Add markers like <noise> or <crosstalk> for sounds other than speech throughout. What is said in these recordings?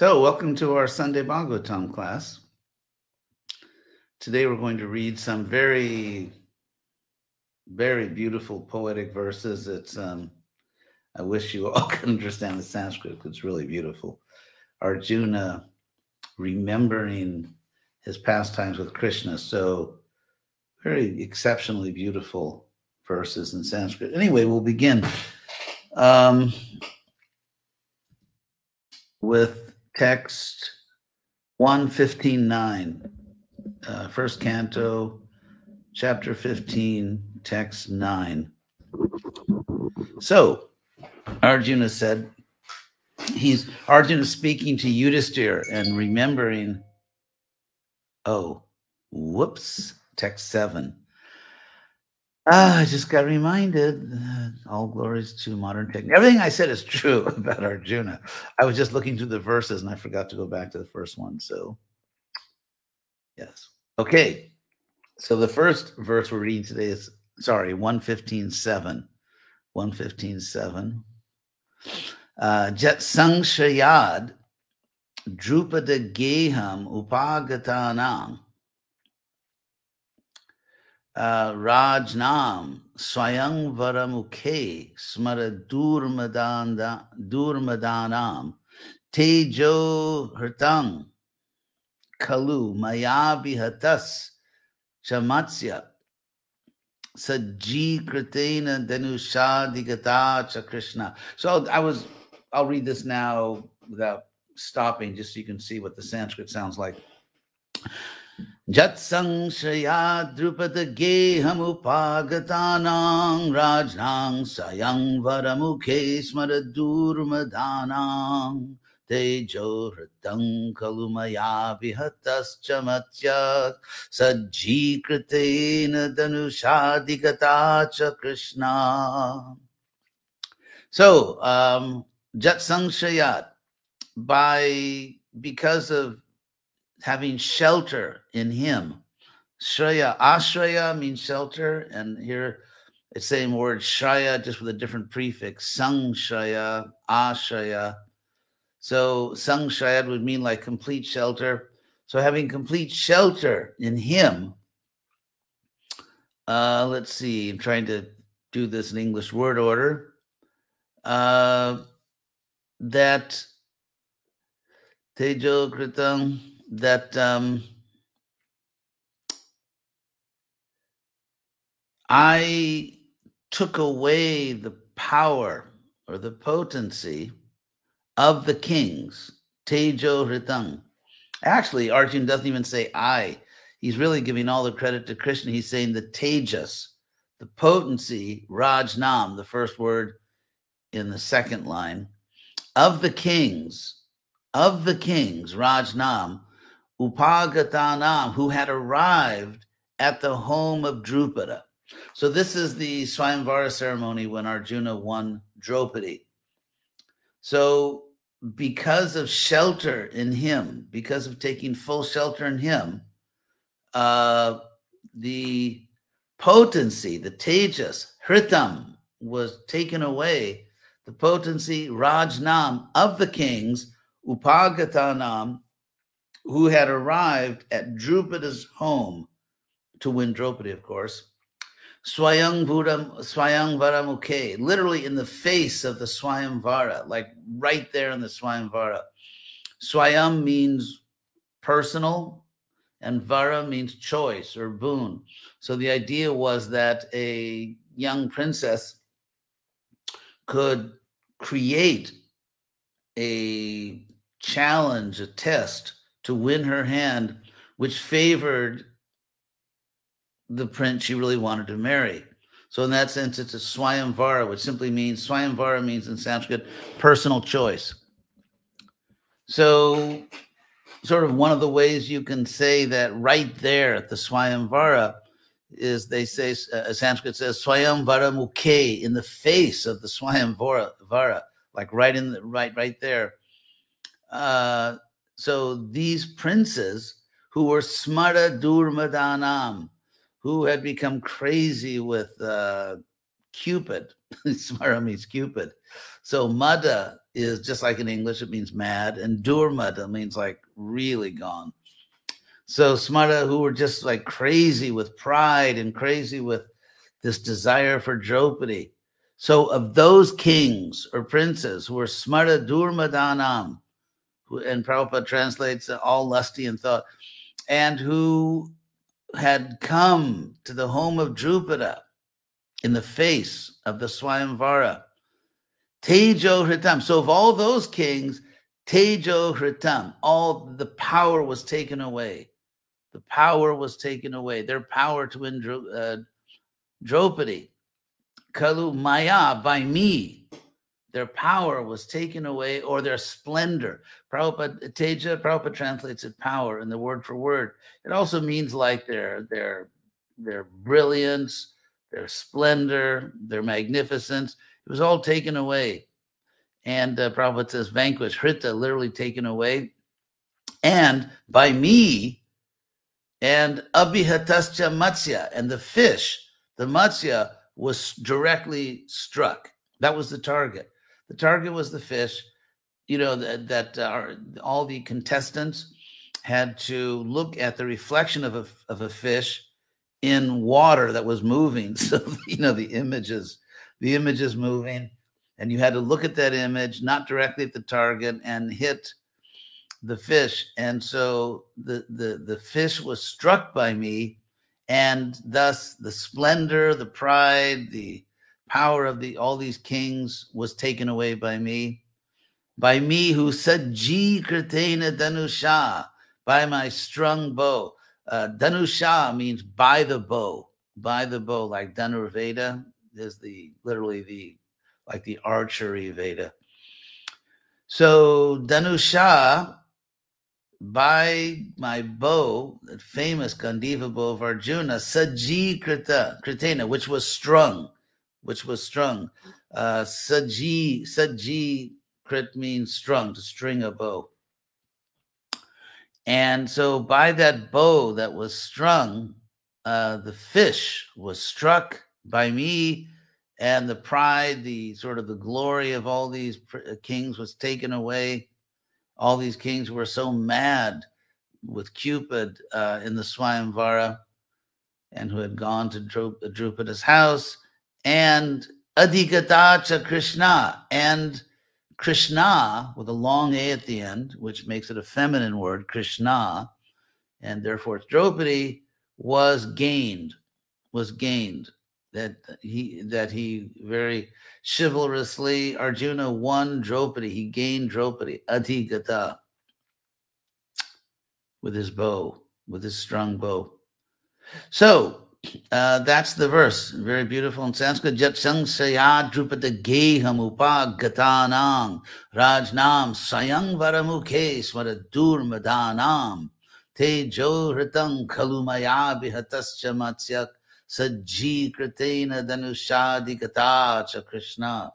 So, welcome to our Sunday Bhagavatam class. Today we're going to read some very, very beautiful poetic verses. It's um, I wish you all <laughs> could understand the Sanskrit because it's really beautiful. Arjuna remembering his pastimes with Krishna. So, very exceptionally beautiful verses in Sanskrit. Anyway, we'll begin um, with text 115.9, uh, first canto, chapter 15, text 9. So, Arjuna said, he's Arjuna speaking to Yudhisthira and remembering, oh, whoops, text 7. Ah, I just got reminded. Uh, all glories to modern technique. Everything I said is <laughs> true about Arjuna. I was just looking through the verses and I forgot to go back to the first one. So, yes. Okay. So the first verse we're reading today is sorry, 115.7. 115.7. Uh, Jet Sangshayad Drupada Geham Upagatanam Uh, Rajnam Swayang Varamukhe Smara Durmadanam Tejo Hirtang Kalu Mayabihatas Chamatsya Saji Kritena Dhanushadhigata Cha Krishna. So I was I'll read this now without stopping just so you can see what the Sanskrit sounds like. Jatsangshaya Drupada Gehamupagatanaং Rajnang Sayang Varamukhe Smaradurmadanang Tejo Hritang Kalumaya Vihatascha Matya Sajjikritena Dhanushadhigata Cha Krishna. So, um, Jatsangshayat, by because of having shelter in him. Shraya, Ashraya means shelter, and here it's the same word Shraya, just with a different prefix. Sang Shraya, Ashraya. So Sang Shraya would mean like complete shelter. So having complete shelter in him. Uh, let's see, I'm trying to do this in English word order. Uh, that Tejo Kritam that um, I took away the power or the potency of the kings, Tejo Ritang. Actually, Arjun doesn't even say I. He's really giving all the credit to Krishna. He's saying the Tejas, the potency, Rajnam, the first word in the second line, of the kings, of the kings, Rajnam, Upagatanam, who had arrived at the home of Drupada. So this is the Swayamvara ceremony when Arjuna won Draupadi. So because of shelter in him, because of taking full shelter in him, uh, the potency, the tejas, hritam, was taken away. The potency, rajnam, of the kings, upagatanam, who had arrived at Drupada's home to win Draupadi, of course. Swayang Varamuke, literally in the face of the Swayamvara, like right there in the Swayamvara. Swayam means personal, and Vara means choice or boon. So the idea was that a young princess could create a challenge, a test to win her hand, which favored the prince she really wanted to marry. So in that sense, it's a swayamvara, which simply means swayamvara means in Sanskrit personal choice. So, sort of one of the ways you can say that right there at the swayamvara is they say uh, Sanskrit says swayamvara mukhe in the face of the swayamvara, vara, like right in the right right there. Uh, so these princes who were smara durmadanam, who had become crazy with uh, Cupid. <laughs> Smara means Cupid. So Mada is just like in English, it means mad, and Durmada means like really gone. So Smara, who were just like crazy with pride and crazy with this desire for Draupadi. So of those kings or princes who were Smara Durmadanam, and Prabhupada translates all lusty in thought, and who had come to the home of Drupada in the face of the Swayamvara. Tejo Hritam. So of all those kings, Tejo Hritam, all the power was taken away. The power was taken away. Their power to win uh, Draupadi. Kalu Maya by me. Their power was taken away, or their splendor. Prabhupada Teja, Prabhupada translates it power in the word for word. It also means like their their their brilliance, their splendor, their magnificence. It was all taken away. And uh, Prabhupada says, vanquish, Hrita, literally taken away. And by me, and Abhihatascha Matsya, and the fish, the Matsya, was directly struck. That was the target. The target was the fish. You know, that, that uh, all the contestants had to look at the reflection of a, of a fish in water that was moving. <laughs> So, you know, the images, the images moving, and you had to look at that image, not directly at the target, and hit the fish. And so the the the fish was struck by me, and thus the splendor, the pride, the power of the all these kings was taken away by me. By me who said Ji Kritena Danusha, by my strung bow. Uh, Danusha means by the bow, by the bow, like Dhanurveda is the literally the like the archery Veda. So Danusha, by my bow, the famous Gandiva bow of Arjuna, Saji Krita, Kritena, which was strung, which was strung. Uh, Saji, Saji Krit means strung, to string a bow. And so by that bow that was strung, uh, the fish was struck by me, and the pride, the sort of the glory of all these uh, kings was taken away. All these kings were so mad with Cupid uh, in the Swayamvara and who had gone to Drup- Drupada's house, and Adhigatacha Krishna, and Krishna with a long A at the end, which makes it a feminine word, Krishna, and therefore it's Draupadi, was gained, was gained. That he that he very chivalrously Arjuna won Draupadi. He gained Draupadi, Adhigata, with his bow, with his strong bow. So uh, that's the verse. Very beautiful in Sanskrit. Jat sang sangsaya drupada geham upa gatanam rajnam sayang varamukhe smara durmadanam te jo hritang kalumaya bihatascha matsyak sajji kritena danushadi cha Krishna.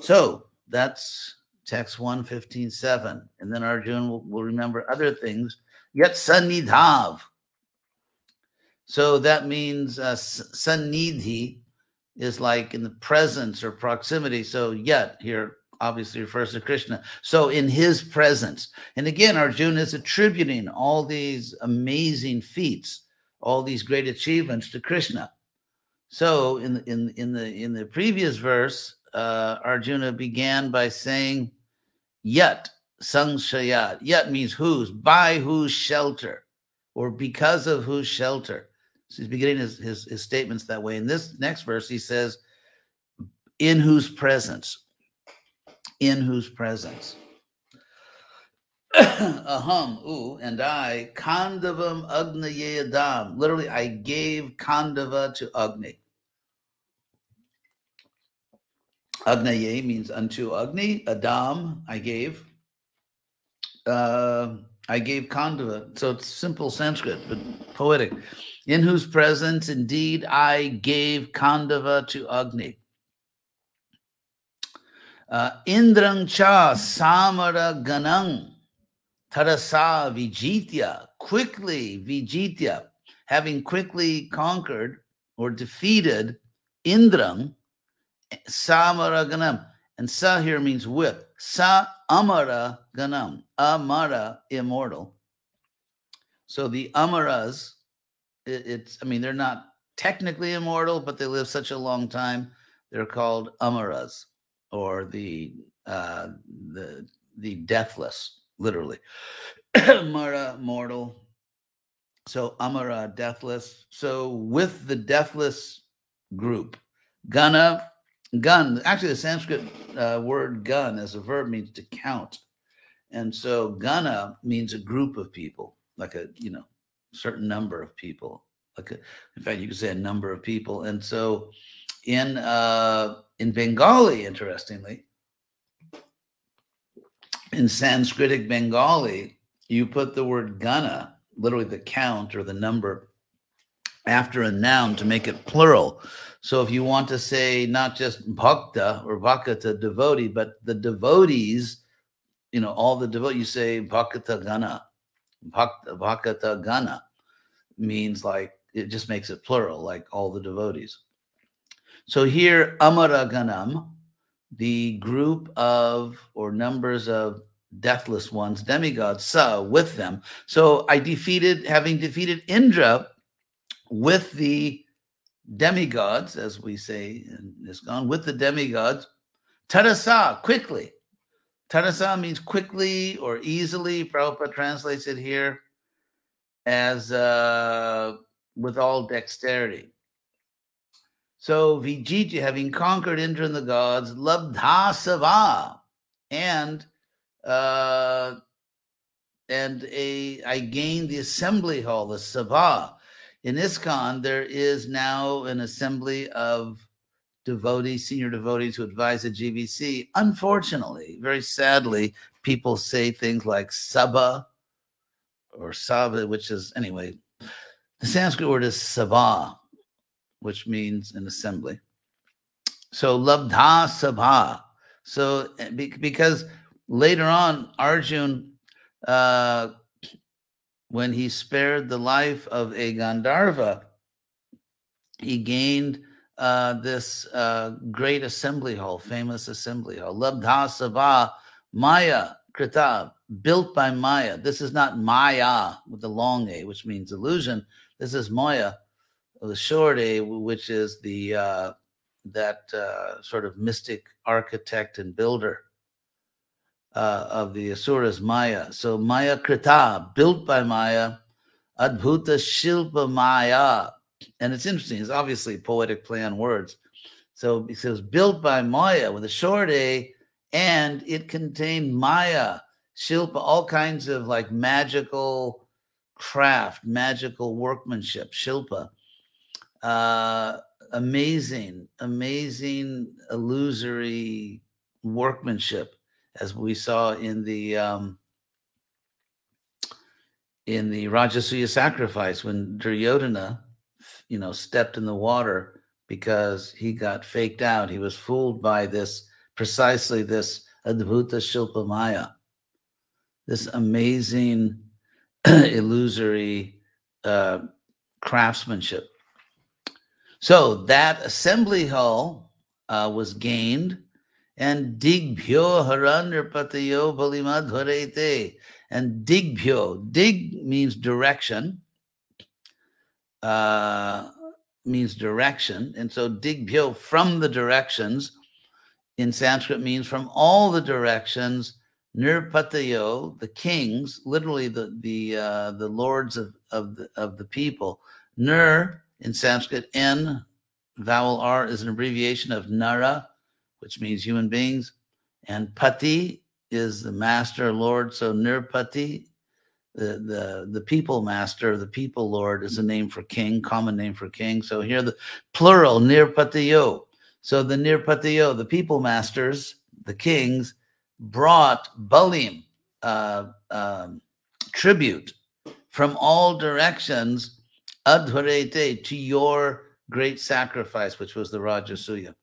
So that's text 115.7. And then Arjun will, will remember other things. Yet sanidhav so that means uh, sannidhi is like in the presence or proximity. So yet here obviously refers to Krishna. So in his presence. And again, Arjuna is attributing all these amazing feats, all these great achievements to Krishna. So in in in the in the previous verse, uh, Arjuna began by saying, "Yet shayad." Yet means whose, by whose shelter, or because of whose shelter. So he's beginning his, his, his statements that way. In this next verse, he says, in whose presence, in whose presence. <coughs> Aham, ooh, and I, Kandavam Agnayadam. Literally, I gave Kandava to Agni. Agnaye means unto Agni. Adam, I gave. Uh, I gave Kandava. So it's simple Sanskrit, but poetic in whose presence indeed I gave Kandava to Agni. Uh, Indrang cha samara ganang tarasa vijitya, quickly vijitya, having quickly conquered or defeated Indrang, Samara Ganam. And Sa here means whip. Sa Amara Ganam. Amara, immortal. So the Amaras, it, it's, I mean, they're not technically immortal, but they live such a long time. They're called Amaras or the uh, the the deathless, literally. <clears throat> Mara, mortal. So Amara, deathless. So with the deathless group, Gana, gun. Actually, the Sanskrit uh, word gun as a verb means to count, and so Gana means a group of people, like a you know certain number of people. Like a, in fact, you could say a number of people, and so in uh, in Bengali, interestingly, in Sanskritic Bengali, you put the word gana, literally the count or the number, after a noun to make it plural. So if you want to say not just bhakta or bhakata devotee, but the devotees, you know, all the devotees, you say bhakata gana. Bhakta, bhakata gana means like, it just makes it plural, like all the devotees. So here, Amara Ganam, the group of or numbers of deathless ones, demigods, sa with them. So I defeated, having defeated Indra with the demigods, as we say in ISKCON, with the demigods, Tarasa, quickly. Tarasa means quickly or easily. Prabhupada translates it here as uh, with all dexterity. So Vijiji, having conquered Indra and the gods, Labdha Sava, and uh, and a I gained the assembly hall, the Sabha. In ISKCON, there is now an assembly of devotees, senior devotees who advise the GBC. Unfortunately, very sadly, people say things like Sabha or Saba, which is anyway, the Sanskrit word is Sabha, which means an assembly. So labdha sabha. So eh, because later on, Arjun, uh, when he spared the life of a Gandharva, he gained uh, this uh, great assembly hall, famous assembly hall. Labdha Sabha Maya Krita, built by Maya. This is not Maya with the long A, which means illusion. This is Maya, with the short A, which is the uh, that uh, sort of mystic architect and builder uh, of the Asuras Maya. So Maya Krita, built by Maya, Adbhuta Shilpa Maya. And it's interesting, it's obviously poetic play on words. So it says built by Maya with a short A, and it contained Maya, Shilpa, all kinds of like magical craft, magical workmanship, Shilpa uh, amazing, amazing illusory workmanship, as we saw in the um, in the Rajasuya sacrifice when Duryodhana, you know, stepped in the water because he got faked out. He was fooled by this precisely this Adbhuta Shilpa Maya, this amazing <clears throat> illusory uh, craftsmanship. So that assembly hall uh, was gained, and digbhyo haranirpatayo balimadharete. And digbhyo, dig means direction, uh, means direction. And so digbhyo, from the directions, in Sanskrit means from all the directions. Nirpatayo, the kings, literally the the uh, the lords of of the, of the people. Nir in Sanskrit, N, vowel R, is an abbreviation of Nara, which means human beings. And Pati is the master, Lord. So Nirpati, the, the, the people master, the people Lord, is a name for king, common name for king. So here the plural, Nirpatiyo. So the Nirpatiyo, the people masters, the kings, brought Balim, uh, um, tribute from all directions adharete, to your great sacrifice, which was the Rajasuya.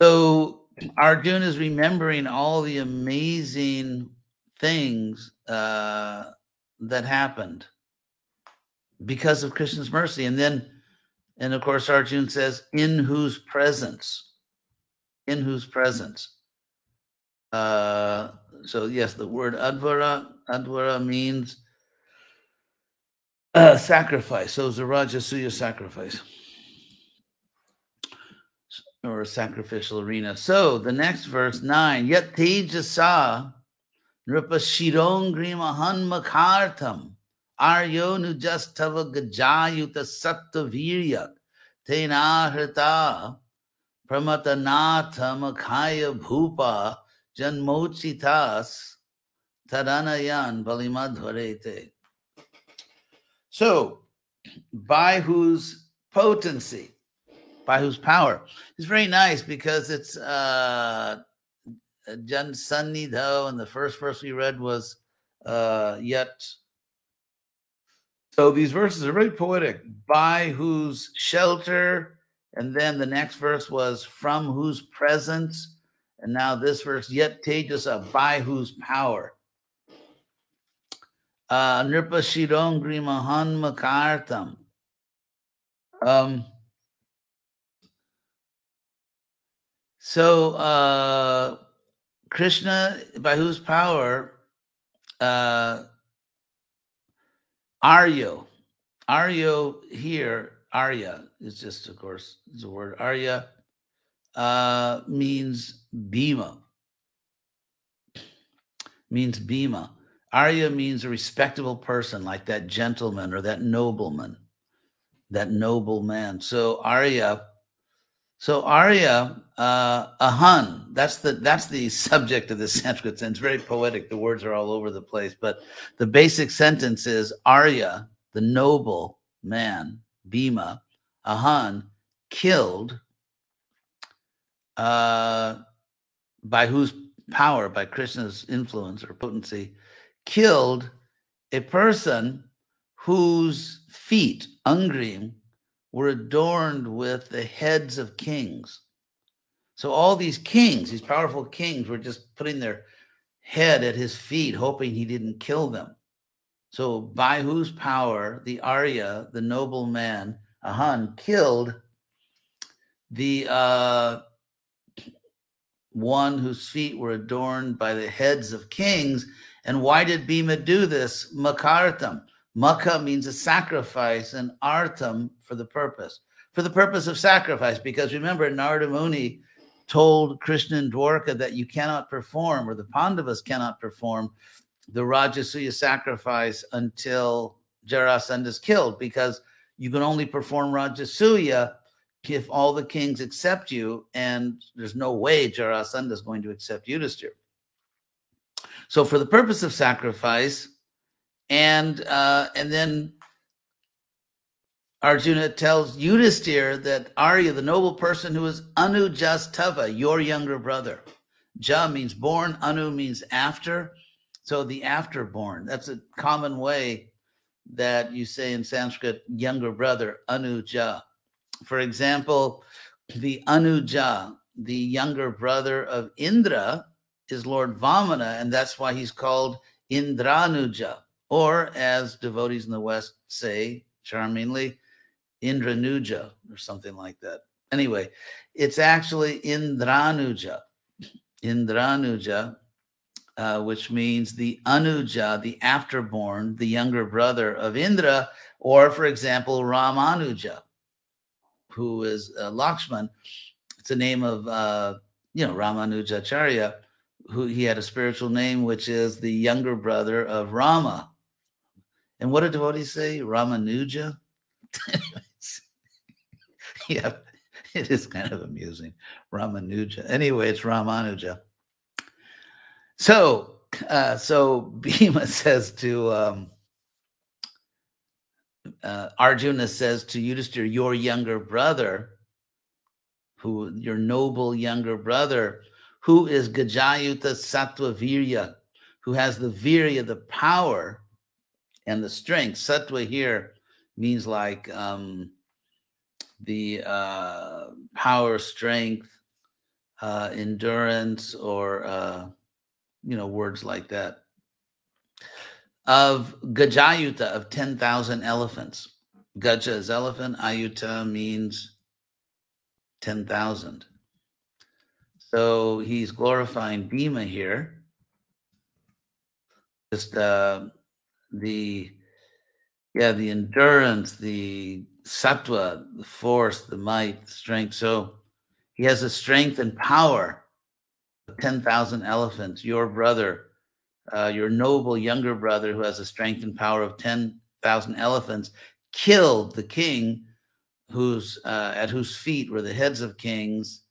So Arjuna is remembering all the amazing things uh, that happened because of Krishna's mercy. And then And of course, Arjun says, in whose presence? In whose presence? Uh, so, yes, the word advara, advara means uh, sacrifice. So, it's a Rajasuya sacrifice or sacrificial arena. So, the next verse 9, Yat tejasa nripa shirong makartam aryo nujastava gajayuta sattavirya tenahrita pramatanatha makaya bhupa janmochitas tadanayan balimadharete. So, by whose potency, by whose power, it's very nice because it's uh, Jan Sannidho, and the first verse we read was uh, yet. So these verses are very poetic. By whose shelter, and then the next verse was from whose presence, and now this verse, yet Tejasa, by whose power. Uh, Nripa Shirong Grimahan Makartam. Um, so uh, Krishna, by whose power uh, Aryo, Aryo here, Arya is just, of course, a word. Arya uh, means Bhima, means Bhima. Arya means a respectable person, like that gentleman or that nobleman, that noble man. So Arya, so Arya, uh, Ahan, that's the that's the <laughs> subject of the Sanskrit sentence. Very poetic. The words are all over the place, but the basic sentence is Arya, the noble man, Bhima, Ahan, killed uh, by whose power, by Krishna's influence or potency, killed a person whose feet, Angrim, were adorned with the heads of kings. So all these kings, these powerful kings, were just putting their head at his feet, hoping he didn't kill them. So by whose power the Arya, the noble man, Ahan, killed the uh, one whose feet were adorned by the heads of kings. And why did Bhima do this? Makartam. Maka means a sacrifice, and artam for the purpose. For the purpose of sacrifice, because remember, Narada Muni told Krishna and Dwarka that you cannot perform, or the Pandavas cannot perform, the Rajasuya sacrifice until Jarasandha is killed, because you can only perform Rajasuya if all the kings accept you, and there's no way Jarasandha is going to accept Yudhisthira. So, for the purpose of sacrifice, and uh, and then Arjuna tells Yudhisthira that Arya, the noble person who is Anu Tava, your younger brother. Ja means born, Anu means after. So the afterborn. That's a common way that you say in Sanskrit, younger brother, Anuja. For example, the Anuja, the younger brother of Indra, is Lord Vamana, and that's why he's called Indranuja, or as devotees in the West say charmingly, Indranuja, or something like that. Anyway, it's actually Indranuja, Indranuja, uh, which means the Anuja, the afterborn, the younger brother of Indra, or for example, Ramanuja, who is uh, Lakshman. It's a name of, uh, you know, Ramanujacharya who he had a spiritual name, which is the younger brother of Rama. And what did devotees say? Ramanuja? <laughs> yeah, it is kind of amusing. Ramanuja. Anyway, it's Ramanuja. So, uh, so <laughs> Bhima says to um, uh, Arjuna says to Yudhisthira, your younger brother, who your noble younger brother, who is Gajayuta Sattva Virya, who has the Virya, the power and the strength. Sattva here means like um, the uh, power, strength, uh, endurance, or uh, you know words like that. Of Gajayuta of ten thousand elephants, Gaja is elephant. Ayuta means 10,000. So he's glorifying Bhima here. Just uh, the, yeah, the endurance, the sattva, the force, the might, the strength. So he has a strength and power of 10,000 elephants. Your brother, uh, your noble younger brother, who has a strength and power of 10,000 elephants, killed the king whose uh, at whose feet were the heads of kings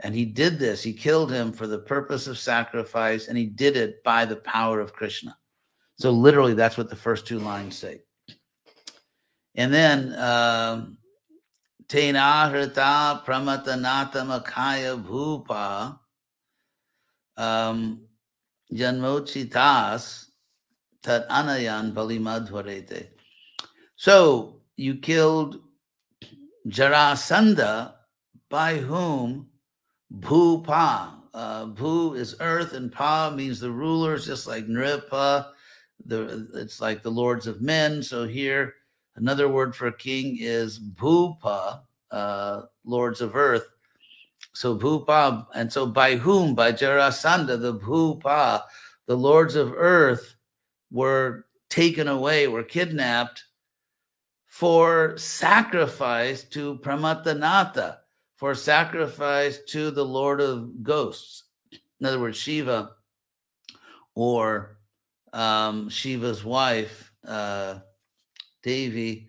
and he did this he killed him for the purpose of sacrifice and he did it by the power of krishna so literally that's what the first two lines say and then um, Tenahrita pramatanata makaya bhupa um, janmochitas tat anayan balimadhvarete. So you killed Jarasandha, by whom Bhupa. Uh, Bhu is earth, and Pa means the rulers, just like Nripa. The it's like the lords of men. So here, another word for king is Bhupa, uh, lords of earth. So Bhupa, and so by whom? By Jarasandha, the Bhupa, the lords of earth were taken away, were kidnapped for sacrifice to Pramatanata, for sacrifice to the Lord of Ghosts. In other words, Shiva or um, Shiva's wife, uh, Devi,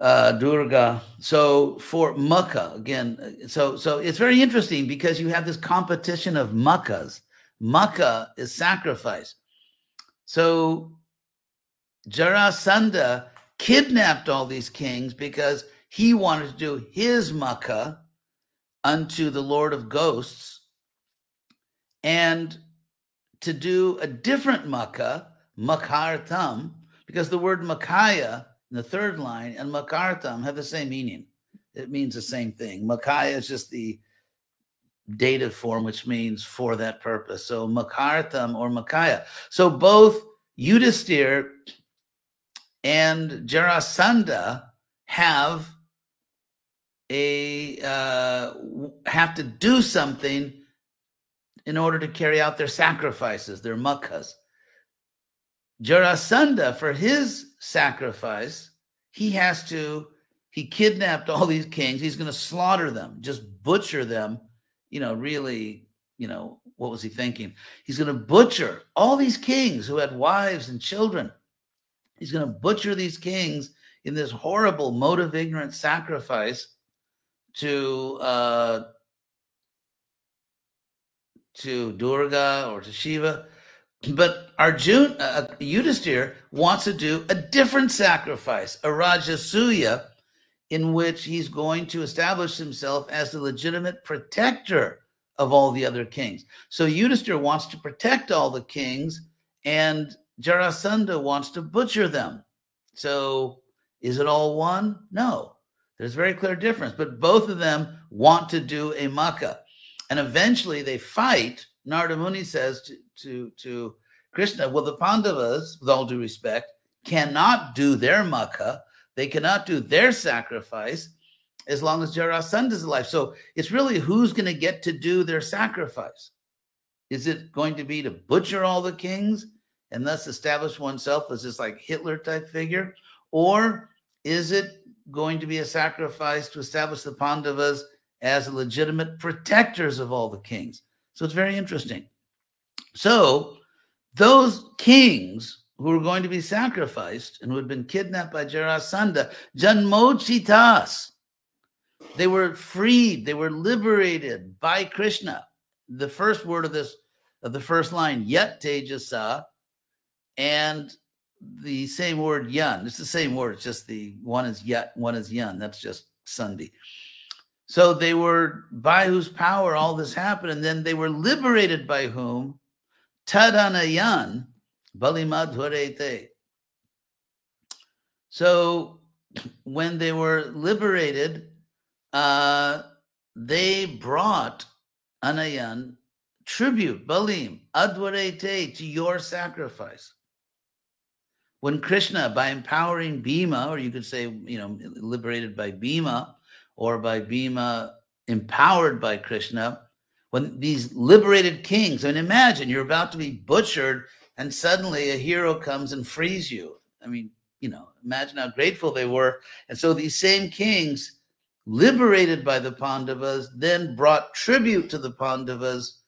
uh, Durga. So for Mukha, again, so so it's very interesting because you have this competition of Mukhas. Mukha is sacrifice. So Jarasandha kidnapped all these kings because he wanted to do his Mukha unto the Lord of Ghosts and to do a different Mukha, Makartam, because the word Makaya in the third line and Makartam have the same meaning. It means the same thing. Makaya is just the dative form, which means for that purpose. So Makartam or Makaya. So both Yudhisthira and Jarasandha have a uh, have to do something in order to carry out their sacrifices, their mukhas. Jarasandha, for his sacrifice, he has to, he kidnapped all these kings. He's going to slaughter them, just butcher them. You know, really, you know, what was he thinking? He's going to butcher all these kings who had wives and children. He's going to butcher these kings in this horrible mode of ignorant sacrifice to uh, to Durga or to Shiva. But Arjun, uh, Yudhisthira wants to do a different sacrifice, a Rajasuya, in which he's going to establish himself as the legitimate protector of all the other kings. So Yudhisthira wants to protect all the kings, and Jarasandha wants to butcher them. So is it all one? No. There's a very clear difference, but both of them want to do a Mukha. And eventually they fight. Narada Muni says to, to, to Krishna, well, the Pandavas, with all due respect, cannot do their Mukha. They cannot do their sacrifice as long as Jarasandha is alive. So it's really who's going to get to do their sacrifice. Is it going to be to butcher all the kings? and thus establish oneself as this like Hitler type figure? Or is it going to be a sacrifice to establish the Pandavas as legitimate protectors of all the kings? So it's very interesting. So those kings who were going to be sacrificed and who had been kidnapped by Jarasandha, Janmochitas, they were freed, they were liberated by Krishna. The first word of this of the first line, yet Tejasa, and the same word yun. It's the same word. It's just the one is yet, one is yun. That's just sandhi. So they were by whose power all this happened, and then they were liberated by whom? Tadanayan Balimadhurete. So when they were liberated, uh, they brought Anayan tribute, Balim, Adwarete, to your sacrifice. when Krishna, by empowering Bhima, or you could say, you know, liberated by Bhima, or by Bhima uh, empowered by Krishna, when these liberated kings, I mean, imagine you're about to be butchered and suddenly a hero comes and frees you. I mean, you know, imagine how grateful they were. And so these same kings, liberated by the Pandavas, then brought tribute to the Pandavas,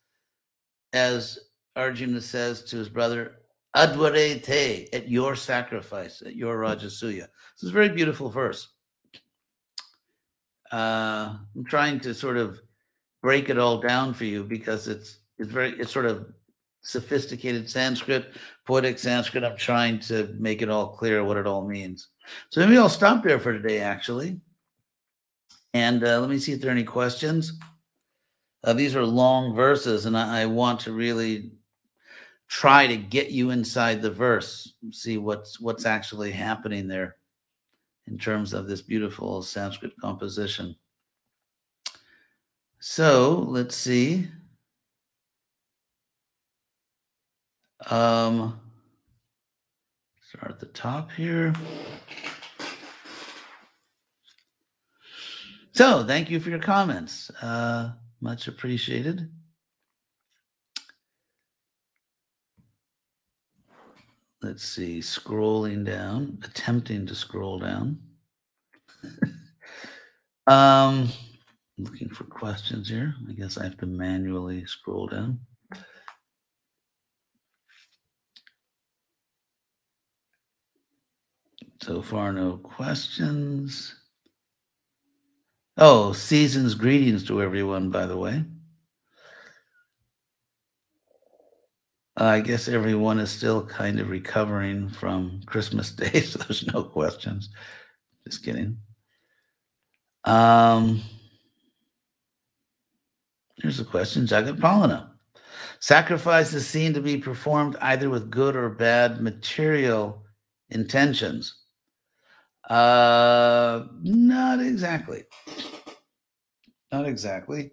as Arjuna says to his brother, Advarete, at your sacrifice, at your Rajasuya. This is a very beautiful verse. Uh, I'm trying to sort of break it all down for you because it's it's very it's sort of sophisticated Sanskrit, poetic Sanskrit. I'm trying to make it all clear what it all means. So maybe I'll stop there for today, actually. And uh, let me see if there are any questions. Uh, these are long verses, and I, I want to really try to get you inside the verse, see what's what's actually happening there in terms of this beautiful Sanskrit composition. So let's see. Um, start at the top here. So thank you for your comments. Uh, much appreciated. Let's see, scrolling down, attempting to scroll down. <laughs> um, looking for questions here. I guess I have to manually scroll down. So far, no questions. Oh, season's greetings to everyone, by the way. I guess everyone is still kind of recovering from Christmas <laughs> Day, so there's no questions. Just kidding. Um, here's a question, Jagat Palana. Sacrifice is seen to be performed either with good or bad material intentions. Uh, not exactly. Not exactly.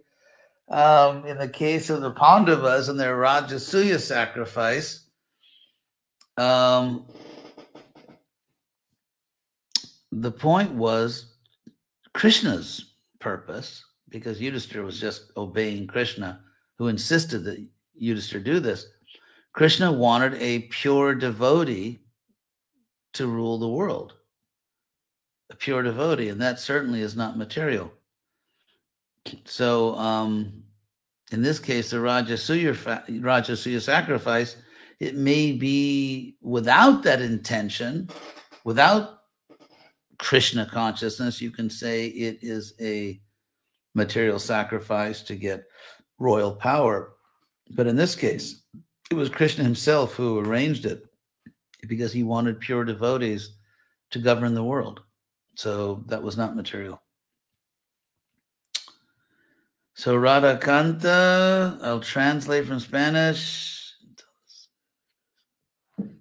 Um, in the case of the Pandavas and their Rajasuya sacrifice, um, the point was Krishna's purpose, because Yudhishthira was just obeying Krishna, who insisted that Yudhishthira do this. Krishna wanted a pure devotee to rule the world, a pure devotee, and that certainly is not material. So um, in this case, the Rajasuya, Rajasuya sacrifice, it may be without that intention, without Krishna consciousness, you can say it is a material sacrifice to get royal power. But in this case, it was Krishna himself who arranged it because he wanted pure devotees to govern the world. So that was not material. So Radha Canta, I'll translate from Spanish.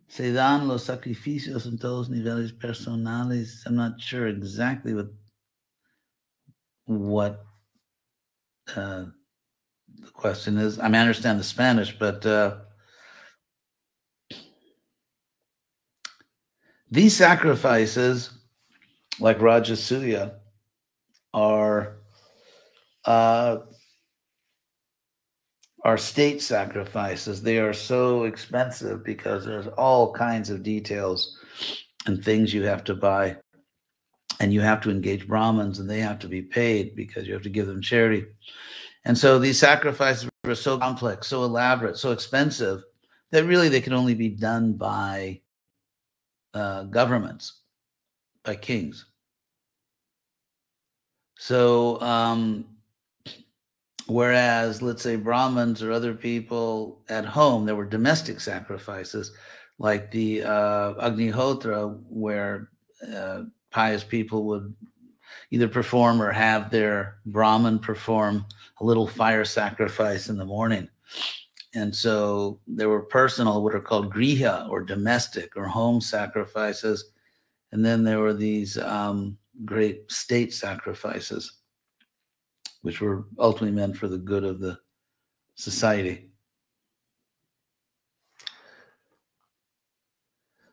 Se dan los sacrificios en todos niveles personales. I'm not sure exactly what what uh, the question is. I mean, I understand the Spanish, but uh, these sacrifices, like Rajasuya, are uh, are state sacrifices. They are so expensive because there's all kinds of details and things you have to buy. And you have to engage Brahmins and they have to be paid because you have to give them charity. And so these sacrifices were so complex, so elaborate, so expensive that really they can only be done by uh, governments, by kings. So um, Whereas, let's say Brahmins or other people at home, there were domestic sacrifices, like the uh, Agnihotra, where uh, pious people would either perform or have their Brahmin perform a little fire sacrifice in the morning. And so there were personal, what are called griha or domestic or home sacrifices. And then there were these um, great state sacrifices which were ultimately meant for the good of the society.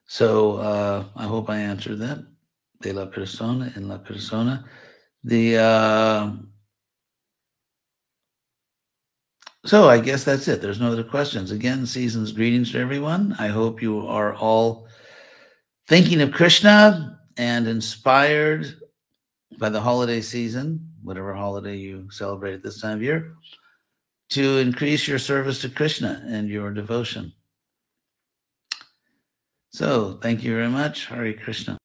So uh, I hope I answered that. De la persona, en la persona. The uh, so I guess that's it. There's no other questions. Again, season's greetings to everyone. I hope you are all thinking of Krishna and inspired by the holiday season, whatever holiday you celebrate at this time of year, to increase your service to Krishna and your devotion. So, thank you very much. Hare Krishna.